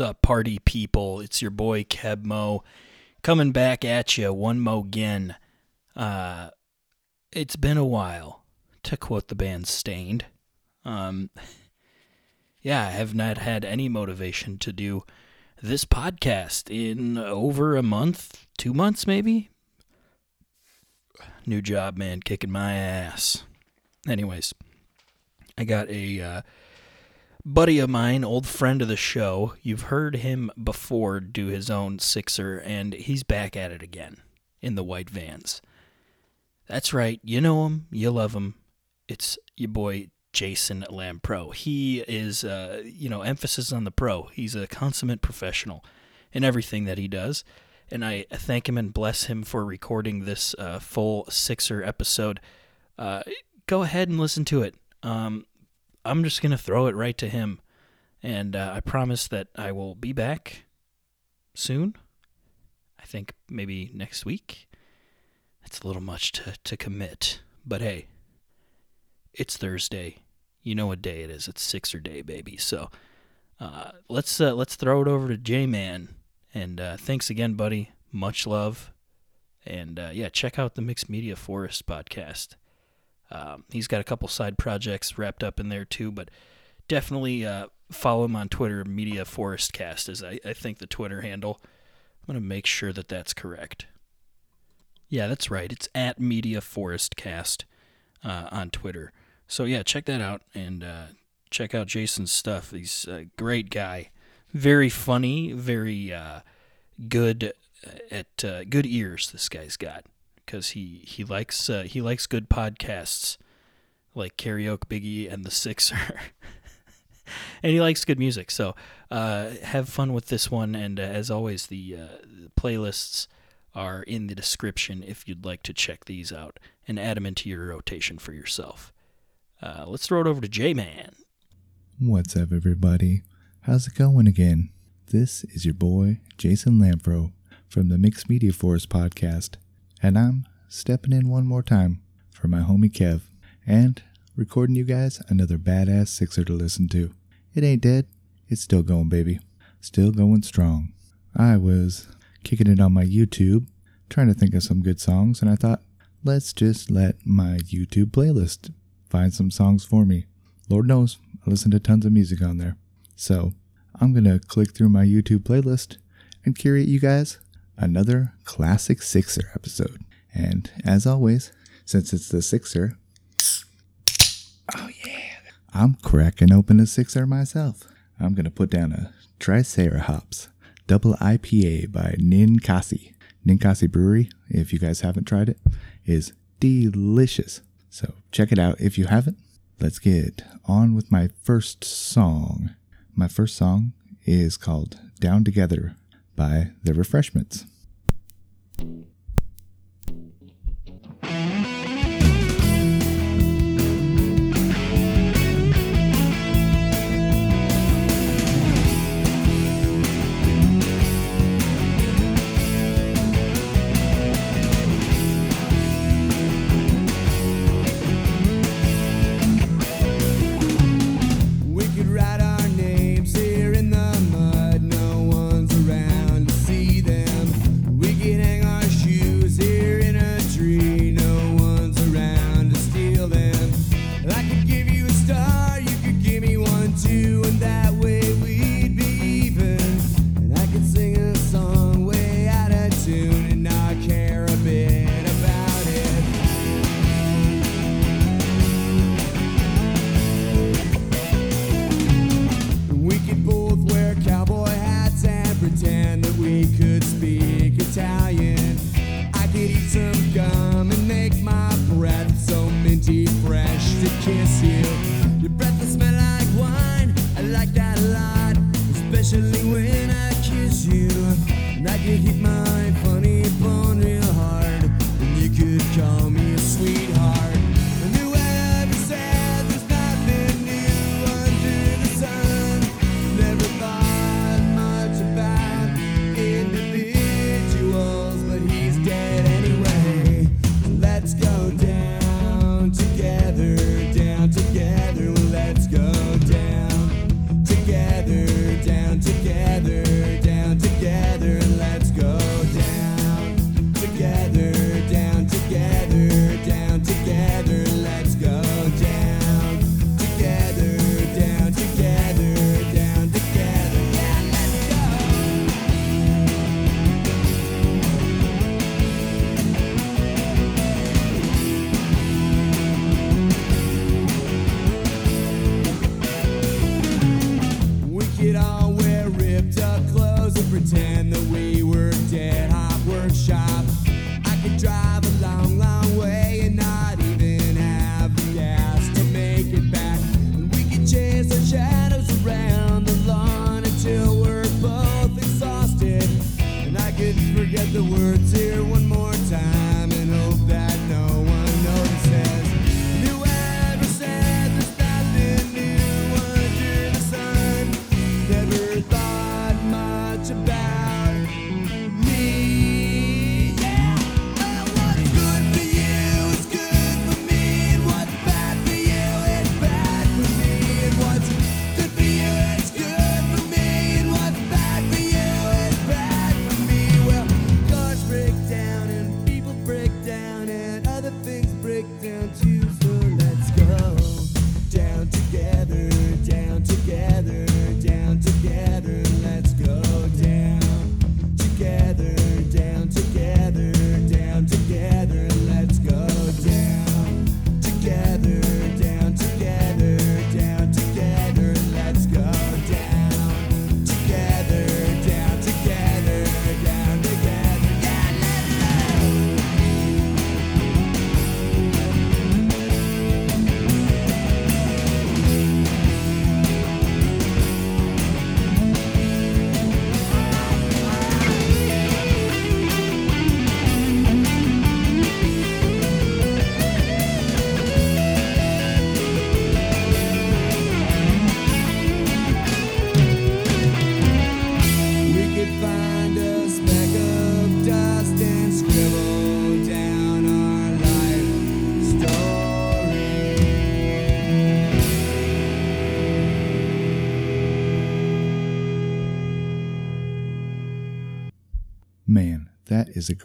Up, party people? It's your boy Kebmo coming back at you one mo again. Uh, it's been a while, to quote the band Staind. Um, yeah, I have not had any motivation to do this podcast in over a month, two months maybe. New job, man, kicking my ass. Anyways, I got a uh, buddy of mine, old friend of the show. You've heard him before do his own Sixer, and he's back at it again in the white vans. That's right. You know him. You love him. It's your boy Jason Lamproe. He is, uh, you know, emphasis on the pro. He's a consummate professional in everything that he does. And I thank him and bless him for recording this uh, full Sixer episode. Uh, go ahead and listen to it. Um, I'm just going to throw it right to him. And uh, I promise that I will be back soon. I think maybe next week. It's a little much to, to commit. But hey, it's Thursday. You know what day it is. It's Sixer Day, baby. So uh, let's uh, let's throw it over to J Man. And uh, thanks again, buddy. Much love. And uh, yeah, check out the Mixed Media Forest podcast. Um, he's got a couple side projects wrapped up in there too, but definitely uh, follow him on Twitter. Media Forestcast is I, I think the Twitter handle. I'm gonna make sure that that's correct. Yeah, that's right. It's at Media Forestcast uh, on Twitter. So yeah, check that out and uh, check out Jason's stuff. He's a great guy, very funny, very uh, good at uh, good ears. This guy's got because he he likes uh, he likes good podcasts like Karaoke Biggie and The Sixer. and he likes good music. So uh, have fun with this one. And uh, as always, the, uh, playlists are in the description if you'd like to check these out and add them into your rotation for yourself. Uh, let's throw it over to J Man. What's up, everybody? How's it going again? This is your boy, Jason Lamproe from the Mixed Media Forest podcast and I'm stepping in one more time for my homie Kev and recording you guys another badass sixer to listen to. It ain't dead, it's still going, baby. Still going strong. I was kicking it on my YouTube, trying to think of some good songs, and I thought, let's just let my YouTube playlist find some songs for me. Lord knows, I listen to tons of music on there. So, I'm to click through my YouTube playlist and curate you guys another classic Sixer episode. And as always, since it's the Sixer, oh yeah, I'm cracking open a Sixer myself. I'm going to put down a Triceratops Double IPA by Ninkasi. Ninkasi Brewery, if you guys haven't tried it, is delicious. So check it out if you haven't. Let's get on with my first song. My first song is called Down Together by The Refreshments.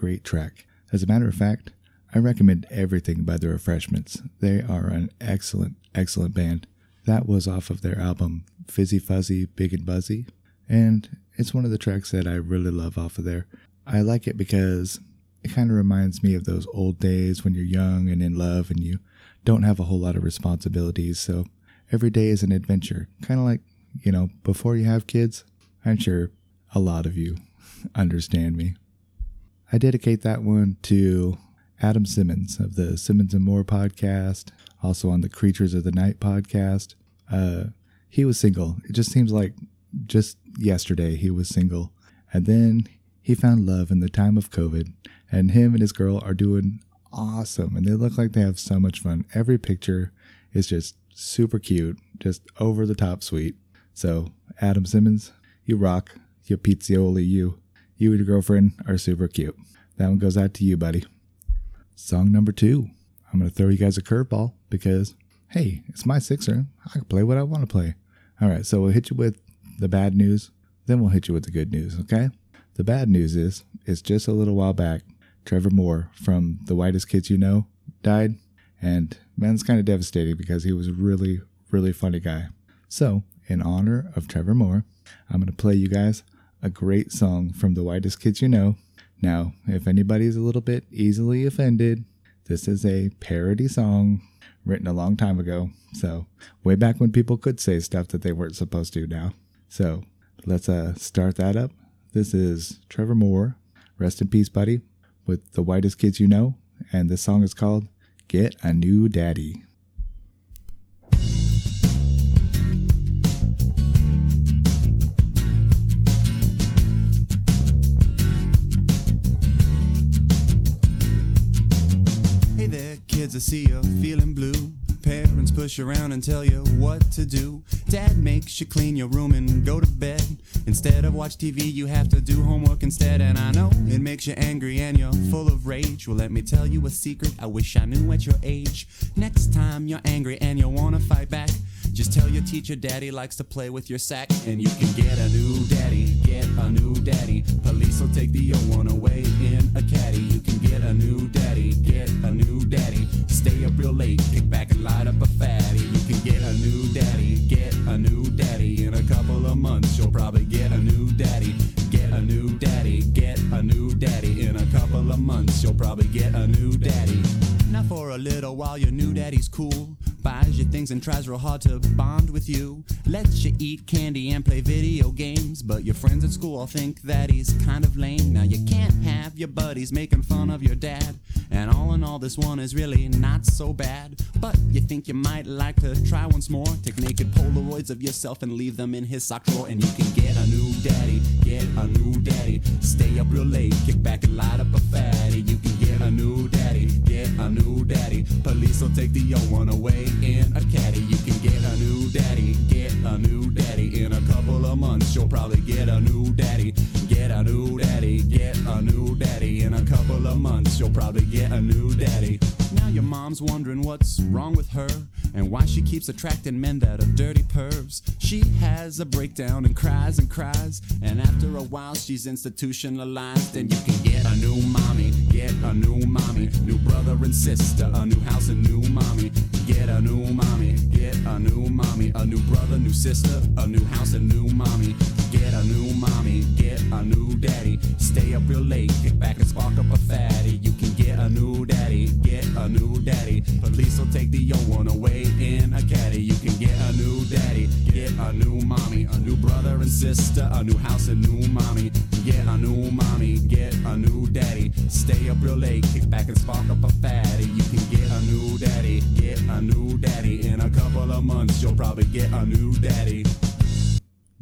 Great track. As a matter of fact, I recommend everything by the Refreshments. They are an excellent, excellent band. That was off of their album Fizzy Fuzzy, Big and Buzzy, and it's one of the tracks that I really love off of there. I like it because it kind of reminds me of those old days when you're young and in love and you don't have a whole lot of responsibilities. So every day is an adventure. Kind of like, you know, before you have kids. I'm sure a lot of you understand me. I dedicate that one to Adam Simmons of the Simmons and More podcast, also on the Creatures of the Night podcast. Uh, he was single. It just seems like just yesterday he was single. And then he found love in the time of COVID, and him and his girl are doing awesome. And they look like they have so much fun. Every picture is just super cute, just over the top sweet. So, Adam Simmons, you rock. You pizzioli, you. You and your girlfriend are super cute. That one goes out to you, buddy. Song number two. I'm going to throw you guys a curveball because, hey, it's my Sixer. I can play what I want to play. All right, so we'll hit you with the bad news, then we'll hit you with the good news, okay? The bad news is, it's just a little while back, Trevor Moore from The Whitest Kids You Know died. And man, it's kind of devastating because he was a really, really funny guy. So, in honor of Trevor Moore, I'm going to play you guys a great song from The Whitest Kids You Know. Now, if anybody's a little bit easily offended, this is a parody song written a long time ago. So, way back when people could say stuff that they weren't supposed to now. So, let's uh, start that up. This is Trevor Moore, rest in peace, buddy, with The Whitest Kids You Know. And this song is called Get a New Daddy. I see you're feeling blue. Parents push around and tell you what to do. Dad makes you clean your room and go to bed. Instead of watch TV, you have to do homework instead. And I know it makes you angry and you're full of rage. Well, let me tell you a secret I wish I knew at your age. Next time you're angry and you wanna fight back, Just tell your teacher daddy likes to play with your sack, and you can get a new daddy. Get a new daddy. Police will take the old one away in a caddy. You can get a new daddy. Get a new daddy. Up real late, kick back and light up a fatty. You can get a new daddy. Get a new daddy. In a couple of months, you'll probably get a new daddy. Get a new daddy. Get a new daddy. In a couple of months, you'll probably get a new daddy. Now for a little while, your new daddy's cool. Buys you things and tries real hard to bond with you. Lets you eat candy and play video games. But your friends at school all think that he's kind of lame. Now you can't have your buddies making fun of your dad. And all in all, this one is really not so bad. But you think you might like to try once more. Take naked Polaroids of yourself and leave them in his sock drawer. And you can get a new daddy. Get a new daddy. Stay up real late, kick back and light up a fatty. You can a new daddy. Get a new daddy. Police will take the old one away in a caddy. You can get a new daddy. Get a new daddy. In a couple of months, you'll probably get a new daddy. Get a new daddy. Get a new daddy. In a couple of months, you'll probably get a new daddy. Your mom's wondering what's wrong with her and why she keeps attracting men that are dirty pervs. She has a breakdown and cries and cries, and after a while she's institutionalized. And you can get a new mommy, get a new mommy, new brother and sister, a new house and new mommy. Get a new mommy, get a new mommy, a new brother, new sister, a new house and new mommy. Get a new mommy, get a new daddy. Stay up real late, kick back and spark up a fatty. You can get a new daddy, get a new daddy. Police will take the old one away in a caddy. You can get a new daddy, get a new mommy, a new brother and sister, a new house and new mommy. Get a new mommy, get a new daddy. Stay up real late, kick back and spark up a fatty. You can get a new daddy, get a new daddy. In a couple of months, you'll probably get a new daddy.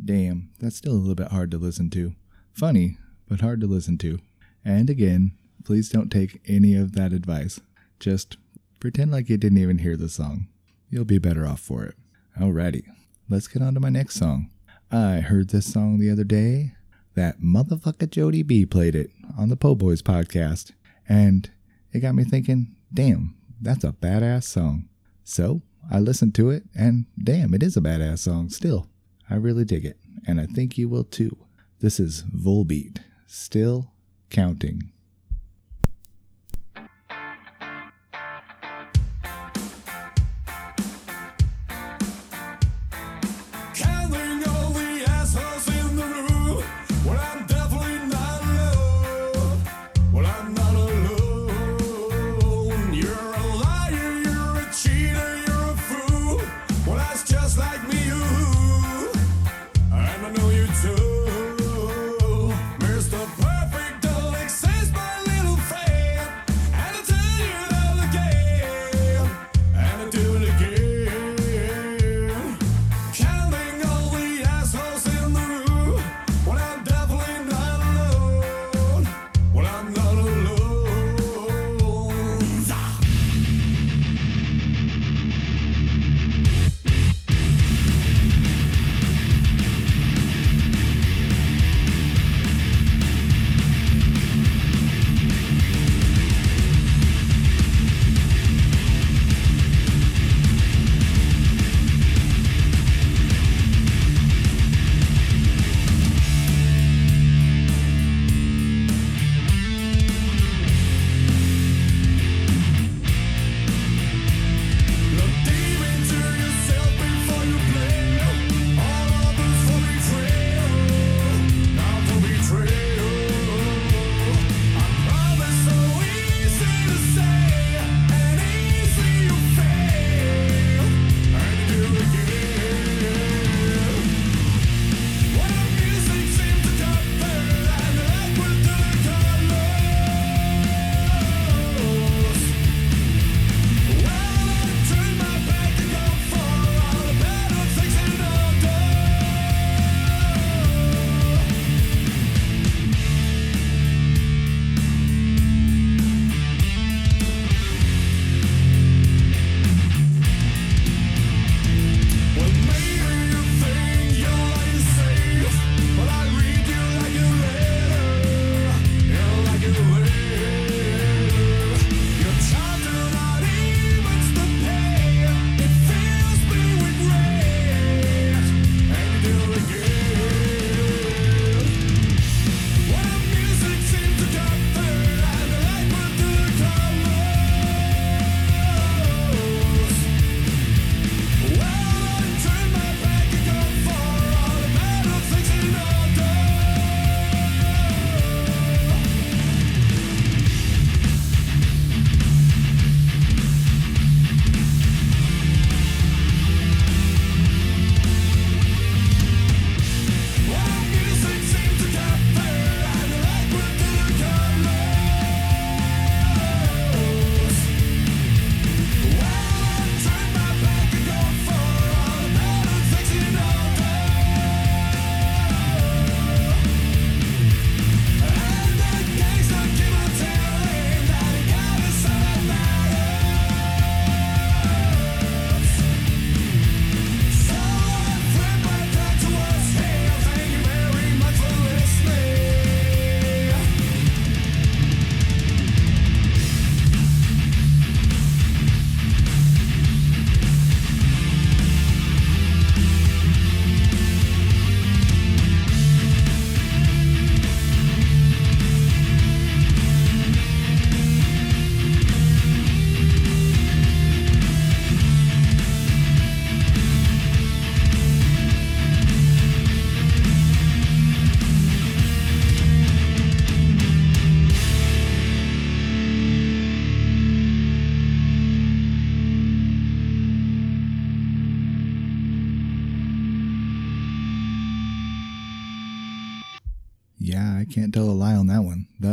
Damn, that's still a little bit hard to listen to. Funny, but hard to listen to. And again, please don't take any of that advice. Just pretend like you didn't even hear the song. You'll be better off for it. Alrighty, let's get on to my next song. I heard this song the other day. That motherfucker Jody B played it on the Po Boys podcast. And it got me thinking, damn, that's a badass song. So I listened to it, and damn, it is a badass song still. I really dig it, and I think you will too. This is Volbeat, still counting.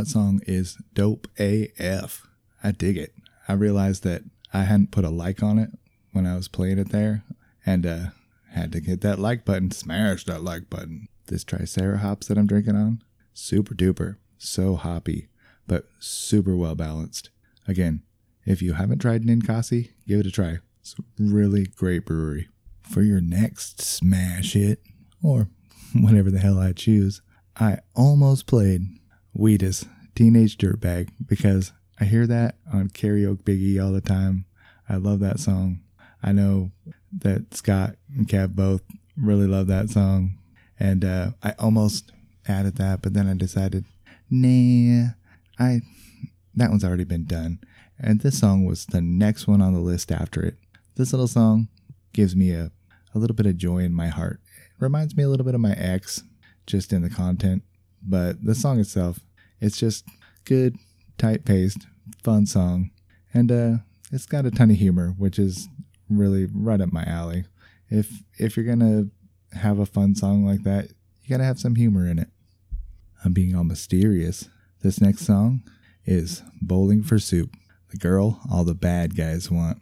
Song is dope AF. I dig it. I realized that I hadn't put a like on it when I was playing it there and uh had to hit that like button, smash that like button. This Tricerahops that I'm drinking on, super duper, so hoppy, but super well balanced. Again, if you haven't tried Ninkasi, give it a try. It's a really great brewery. For your next smash hit, or whatever the hell I choose, I almost played Wheatus Teenage Dirtbag because I hear that on Karaoke Biggie all the time. I love that song. I know that Scott and Kev both really love that song. And uh, I almost added that, but then I decided, nah, I that one's already been done. And this song was the next one on the list after it. This little song gives me a, a little bit of joy in my heart. It reminds me a little bit of my ex, just in the content. But the song itself, it's just good, tight paced, fun song. And uh, it's got a ton of humor, which is really right up my alley. If if you're gonna have a fun song like that, you gotta have some humor in it. I'm being all mysterious. This next song is Bowling for Soup, the girl all the bad guys want.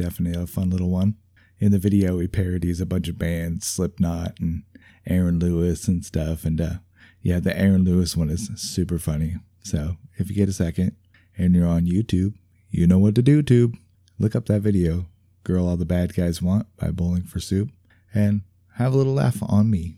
Definitely a fun little one. In the video, he parodies a bunch of bands, Slipknot and Aaron Lewis and stuff. And uh, yeah, the Aaron Lewis one is super funny. So if you get a second and you're on YouTube, you know what to do, Tube. Look up that video, Girl All the Bad Guys Want by Bowling for Soup, and have a little laugh on me.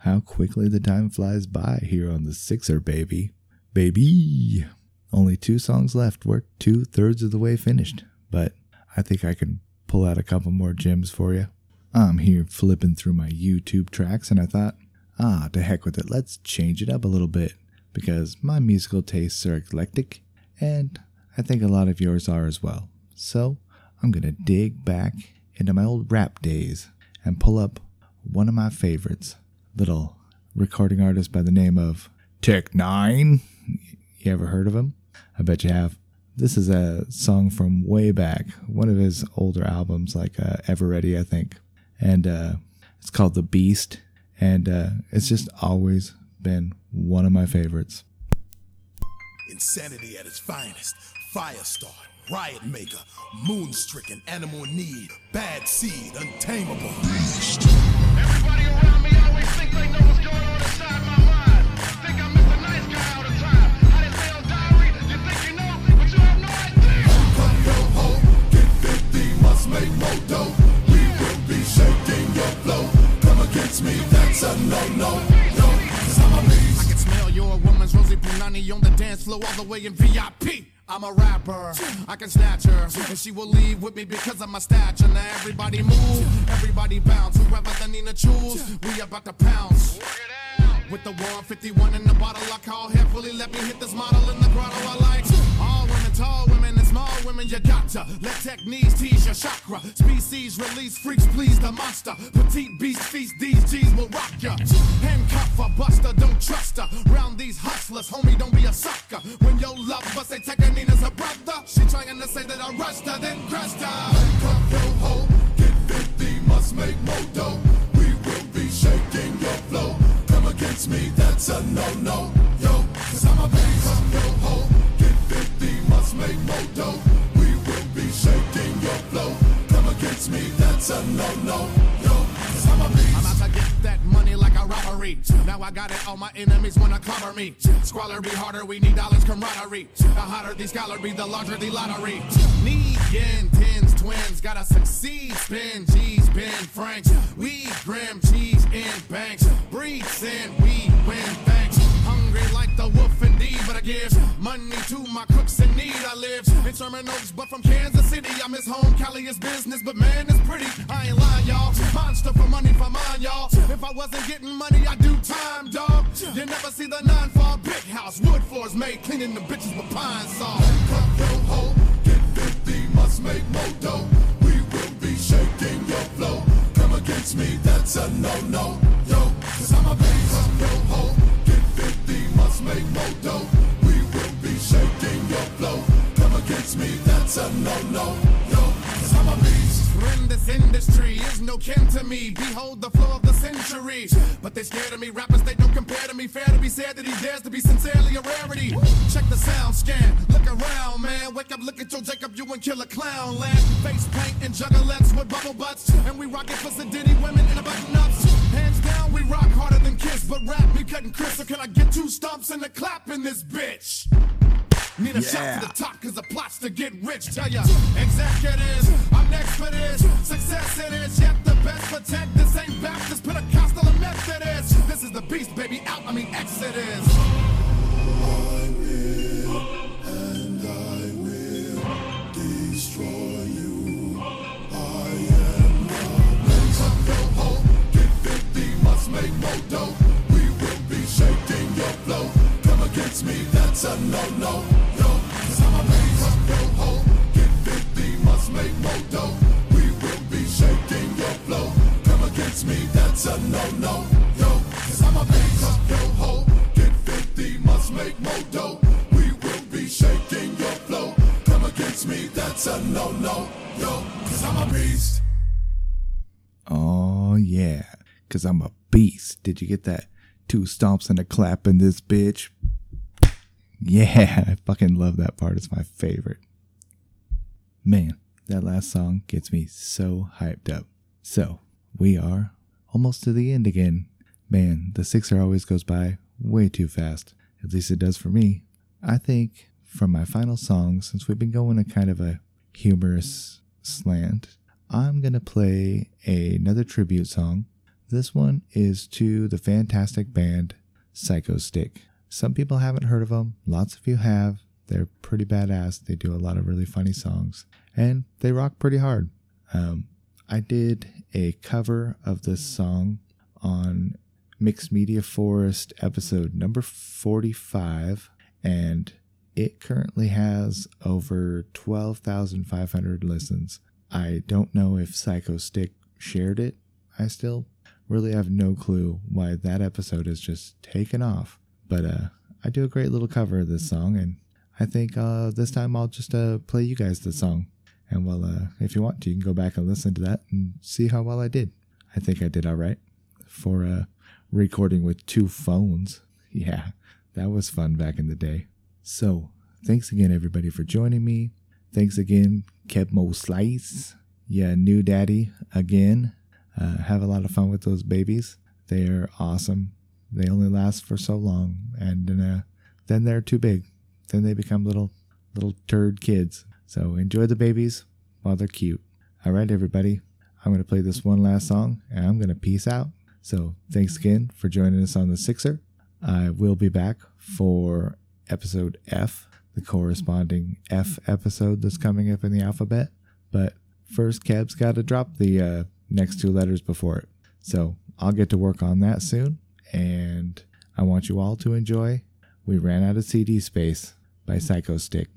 How quickly the time flies by here on the Sixer, baby. Baby! Only two songs left. We're two thirds of the way finished, but I think I can pull out a couple more gems for you. I'm here flipping through my YouTube tracks, and I thought, ah, to heck with it, let's change it up a little bit because my musical tastes are eclectic, and I think a lot of yours are as well. So I'm gonna dig back into my old rap days and pull up one of my favorites, little recording artist by the name of Tech N9ne. You ever heard of him? I bet you have. This is a song from way back, one of his older albums, like uh, Everready, I think. And uh, it's called The Beast. And uh, it's just always been one of my favorites. Insanity at its finest. Firestar, riot maker, moon stricken, animal in need, bad seed, untamable. Everybody around me always think they know what's going on Against me, that's a no-no. Yo, cause a. I can smell your woman's Rosie Punani on the dance floor all the way in VIP. I'm a rapper, I can snatch her, and she will leave with me because of my stature. Now everybody move, everybody bounce. Whoever the Nina choose, we about to pounce. With the 151 in the bottle, I call heavily. Let me hit this model in the grotto. I like all women, tall women, and small women. You gotcha. Let techniques tease your chakra. Species release freaks, please the monster. Petite beast feast, these G's will rock ya. Handcuff a buster, don't trust her. Round these hustlers, homie, don't be a sucker. When your lover say Tech N9ne's a brother, she trying to say that I rushed her, then crushed her. Come yo ho, get 50, must make more dough. We will be shaking your flow. Come against me, that's a no-no. Yo, cause I'm a beast. Come yo ho, 50, make more dough. We will be shaking your flow. Come against me, that's a no-no. Yo, cause I'm a beast. I'm out to get that money like a robbery. Now I got it, all my enemies wanna clobber me. Squalor be harder, we need dollars camaraderie. The hotter the scholar be, the larger the lottery. Need yen, tens, twins, gotta succeed. Spin G's, Ben Franks. We grim cheese in banks. Breathe sin, we win. Hungry like the wolf indeed, but I give money to my crooks in need. I live in Sherman Oaks, but from Kansas City. I miss home, Cali is business, but man, it's pretty. I ain't lying, y'all. Monster for money for mine, y'all. If I wasn't getting money, I'd do time, dog. You never see the nine fall big house, wood floors made, cleaning the bitches with pine saw. Come yo ho, get 50, must make more dough. We will be shaking your flow. Come against me, that's a no-no. Yo, cause I'm a beast. Come yo ho, get 50, make more dough. We will be shaking your flow. Come against me, that's a no-no. Yo, cause I'm a beast. In this industry is no kin to me. Behold the flow of the century. But they scared of me. Rappers, they don't compare to me. Fair to be said that he dares to be sincerely a rarity. Check the sound scan. Look around, man. Wake up, look at your Jacob. You and kill a clown. Land face paint and juggalettes with bubble butts. And we rock it for Sedity women in a button ups. Hands down, we rock harder than Kiss. But rap me cutting Chris. So can I get two stomps and a clap in this bitch? Need a shot to the top cause the plot's to get rich. Tell ya, executives, I'm next for this. Success it is, yet the best protect. This ain't Baptist, Pentecostal, or Methodist. This is the beast, baby, out, I mean Exodus. And I will destroy you. I am the next. Come yo ho, get 50, must make more dough. We will be shaking your flow. Me, that's a no-no. Yo, cause I'm a ho, get 50, must make more dough. We will be shaking your flow. Come against me, that's a no-no. Yo, cause I'm a ho, get 50, must make more dough. We will be shaking your flow. Come against me, that's a no-no. Yo, cause I'm a beast. Oh, yeah, because I'm a beast. Did you get that? Two stomps and a clap in this bitch. Yeah, I fucking love that part. It's my favorite. Man, that last song gets me so hyped up. So, we are almost to the end again. Man, the sixer always goes by way too fast. At least it does for me. I think from my final song, since we've been going a kind of a humorous slant, I'm gonna play another tribute song This one is to the fantastic band Psychostick. Some people haven't heard of them, lots of you have. They're pretty badass. They do a lot of really funny songs, and they rock pretty hard. Um, I did a cover of this song on Mixed Media Forest episode number 45, and it currently has over 12,500 listens. I don't know if Psychostick shared it. I still really have no clue why that episode has just taken off. But uh, I do a great little cover of this song, and I think uh, this time I'll just uh, play you guys the song. And well, uh, if you want to, you can go back and listen to that and see how well I did. I think I did all right for uh, recording with two phones. Yeah, that was fun back in the day. So, thanks again, everybody, for joining me. Thanks again, Kebmo Slice. Yeah, new daddy again. Uh, have a lot of fun with those babies. They are awesome. They only last for so long, and then, uh, then they're too big. Then they become little little turd kids. So enjoy the babies while they're cute. All right, everybody. I'm going to play this one last song, and I'm going to peace out. So thanks again for joining us on the Sixer. I will be back for episode F, the corresponding F episode that's coming up in the alphabet. But first, Keb's got to drop the uh, next two letters before it. So I'll get to work on that soon. And I want you all to enjoy We Ran Out of CD Space by Psychostick.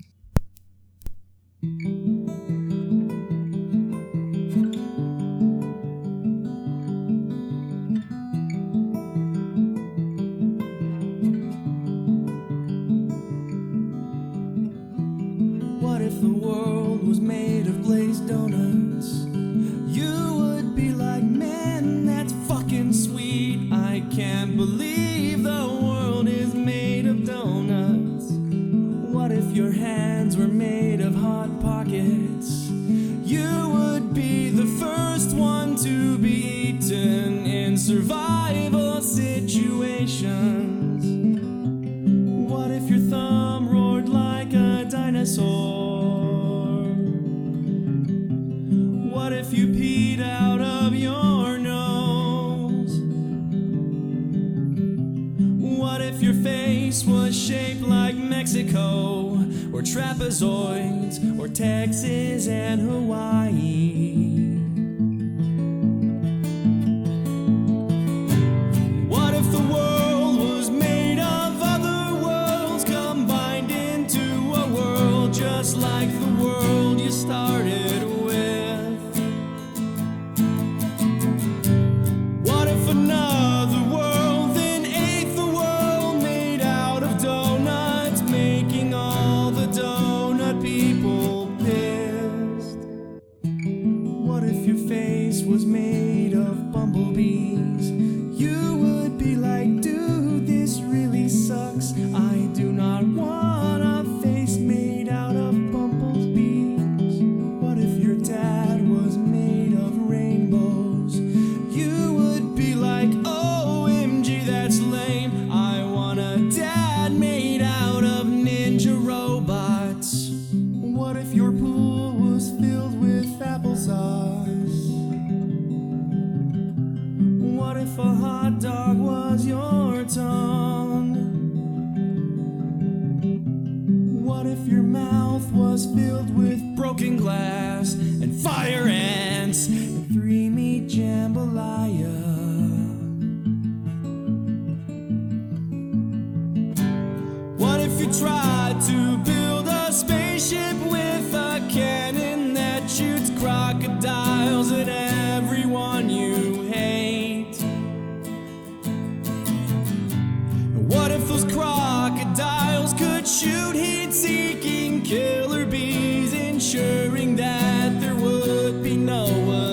You peed out of your nose? What if your face was shaped like Mexico, or trapezoids, or Texas and Hawaii?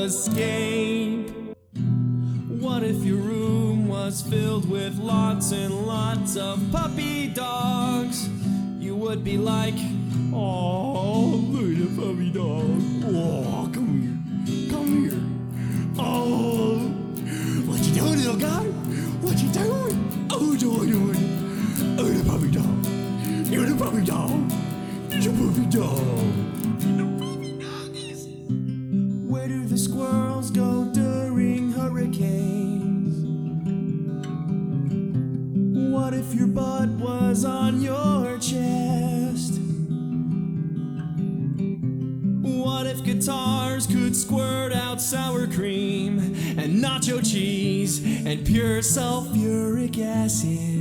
Escape? What if your room was filled with lots and lots of puppy dogs? You would be like, oh, the puppy dog. Oh, come here, come here. Oh, what you doing, little guy? What you doing? Oh, doing, doing. Oh, the puppy dog. You're the puppy dog. You're the puppy dog. Nacho cheese and pure sulfuric acid.